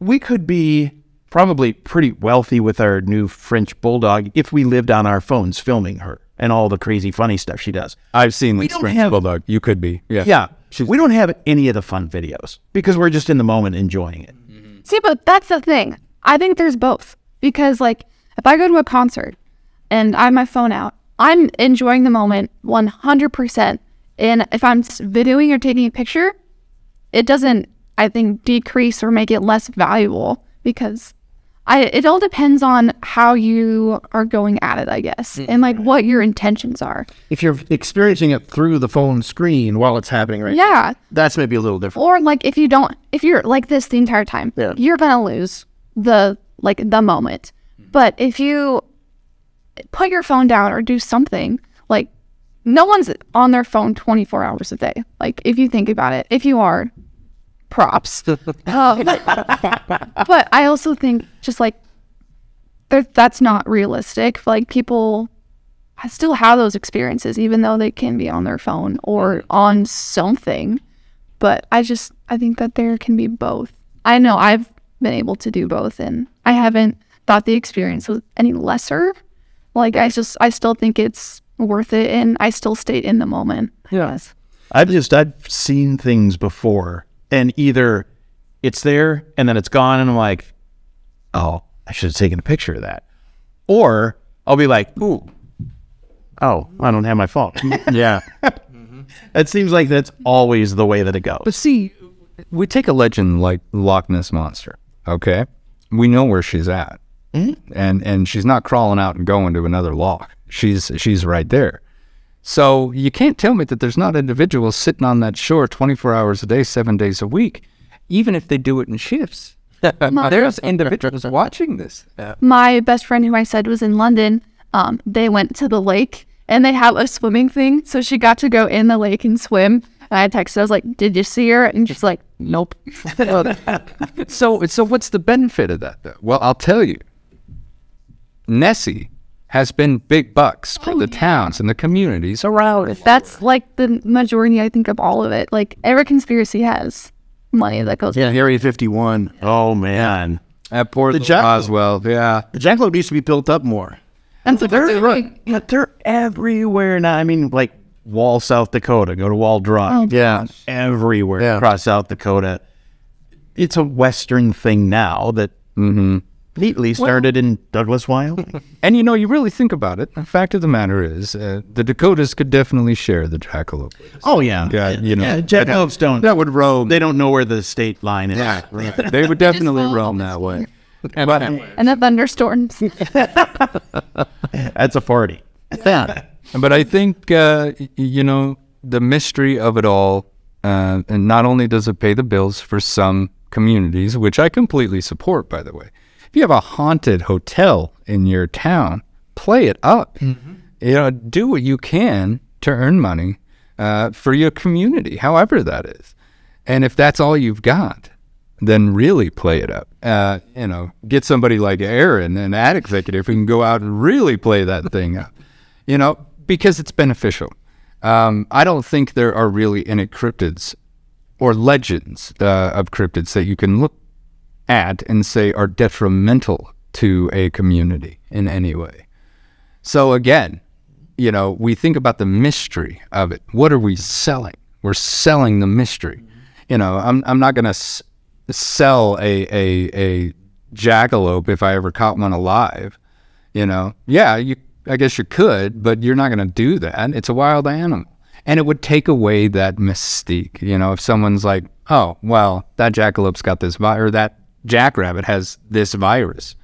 we could be probably pretty wealthy with our new French bulldog if we lived on our phones filming her and all the crazy funny stuff she does. I've seen the don't French have- bulldog. You could be, yeah. Yeah. We don't have any of the fun videos because we're just in the moment enjoying it. Mm-hmm. See, but that's the thing. I think there's both because, like, if I go to a concert and I have my phone out, I'm enjoying the moment 100%. And if I'm videoing or taking a picture, it doesn't, I think, decrease or make it less valuable because I. It all depends on how you are going at it, I guess, mm. and like what your intentions are. If you're experiencing it through the phone screen while it's happening, right? Yeah, That's maybe a little different. or like if you don't if you're like this the entire time Yeah. you're gonna lose the like the moment mm. but if you put your phone down or do something like no one's on their phone 24 hours a day like if you think about it if you are props Uh, but i also think just like that's not realistic like people still have those experiences even though they can be on their phone or on something but I just I think that there can be both. I know I've been able to do both and I haven't thought the experience was any lesser. Like I just I still think it's worth it and I still stay in the moment. Yes. I've just I've seen things before and either it's there and then it's gone and I'm like, oh, I should have taken a picture of that. Or I'll be like, ooh, oh, I don't have my phone. Yeah. Mm-hmm. it seems like that's always the way that it goes. But see, we take a legend like Loch Ness Monster, okay? We know where she's at. And and she's not crawling out and going to another lock. She's she's right there. So you can't tell me that there's not individuals sitting on that shore 24 hours a day, seven days a week, even if they do it in shifts. there's individuals watching this. My best friend, who I said was in London, um, they went to the lake and they have a swimming thing. So she got to go in the lake and swim. And I texted, her, I was like, Did you see her? And she's like, Nope. So, so what's the benefit of that, though? Well, I'll tell you. Nessie has been big bucks for oh, the towns and the communities around it. That's like the majority, I think, of all of it. Like every conspiracy has money that goes. Yeah, Area 51. Oh man. At Port The Jackal. Roswell, yeah. The jackalope needs to be built up more. And what they're They're, yeah, they're everywhere now. I mean, like Wall, South Dakota. Go to Wall Drug. Oh, yeah. Everywhere Yeah. across South Dakota. It's a Western thing now that mm-hmm. Neatly started in Douglas, Wyoming. And you know, you really think about it. The fact of the matter is, uh, the Dakotas could definitely share the jackalope. oh yeah, Yeah, you know, yeah. Jackalopes don't. that would roam. They don't know where the state line is. Yeah, right. they would definitely roam that way. But and the thunderstorms. That's a forty. Yeah. But I think uh, you know the mystery of it all, uh, and not only does it pay the bills for some communities, which I completely support, by the way. If you have a haunted hotel in your town, play it up. You know, do what you can to earn money uh, for your community, however that is. And if that's all you've got, then really play it up. Uh, you know, get somebody like Aaron, an ad executive, who can go out and really play that thing up. You know, because it's beneficial. Um, I don't think there are really any cryptids or legends uh, of cryptids that you can look at and say are detrimental to a community in any way. So again, you know, we think about the mystery of it. What are we selling? We're selling the mystery. Mm-hmm. You know, I'm I'm not gonna s- sell a a a jackalope if I ever caught one alive. You know, yeah, you I guess you could, but you're not gonna do that. It's a wild animal, and it would take away that mystique. You know, if someone's like, oh, well, that jackalope's got this virus, or that jackrabbit has this virus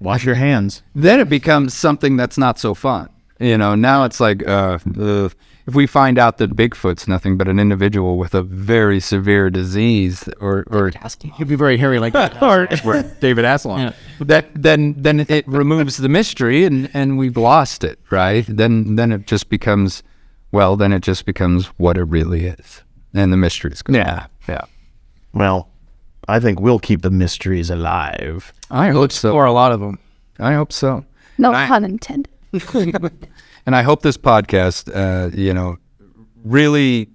Wash your hands. then it becomes something that's not so fun. You know, now it's like uh, ugh. if we find out that Bigfoot's nothing but an individual with a very severe disease, or or He'd be very hairy like that. or David Asselon, that then then it removes the mystery and and we've lost it, right? Then then it just becomes, well, then it just becomes what it really is, and the mystery is gone. Yeah. yeah. Well, I think we'll keep the mysteries alive. I hope so. Or a lot of them. I hope so. No pun intended. and I hope this podcast, uh, you know, really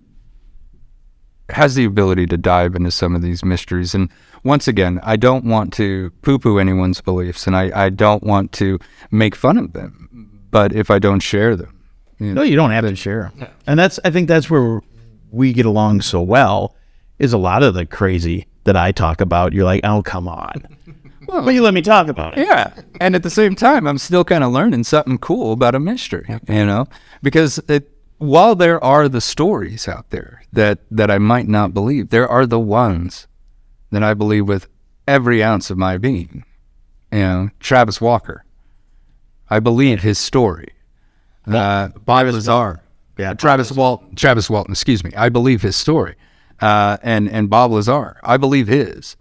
has the ability to dive into some of these mysteries. And once again, I don't want to poo-poo anyone's beliefs, and I, I don't want to make fun of them. But if I don't share them, you No, you don't have to share 'em. And that's I think that's where we get along so well. Is a lot of the crazy that I talk about. You're like, oh come on, but you let me talk about it. Yeah. And at the same time, I'm still kind of learning something cool about a mystery, you know, because it, while there are the stories out there that, that I might not believe, there are the ones that I believe with every ounce of my being. You know, Travis Walker. I believe his story. Uh, Bob Lazar. Yeah, Travis Walton. Travis Walton. Excuse me. I believe his story. Uh, and and Bob Lazar. I believe his.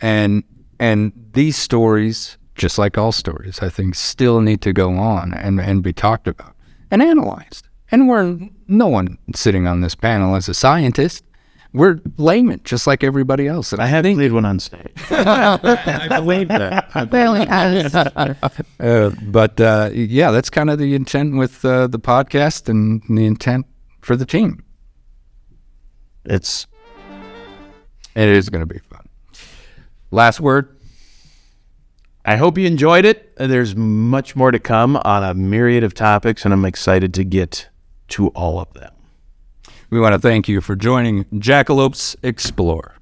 And and these stories, just like all stories, I think still need to go on and and be talked about and analyzed. And we're no one sitting on this panel as a scientist. We're laymen, just like everybody else. And I have played one on stage. I believe that. Barely has. Uh, but uh, yeah, that's kind of the intent with uh, the podcast and the intent for the team. It's It is going to be fun. Last word. I hope you enjoyed it. There's much more to come on a myriad of topics, and I'm excited to get to all of them. We want to thank you for joining Jackalopes Explore.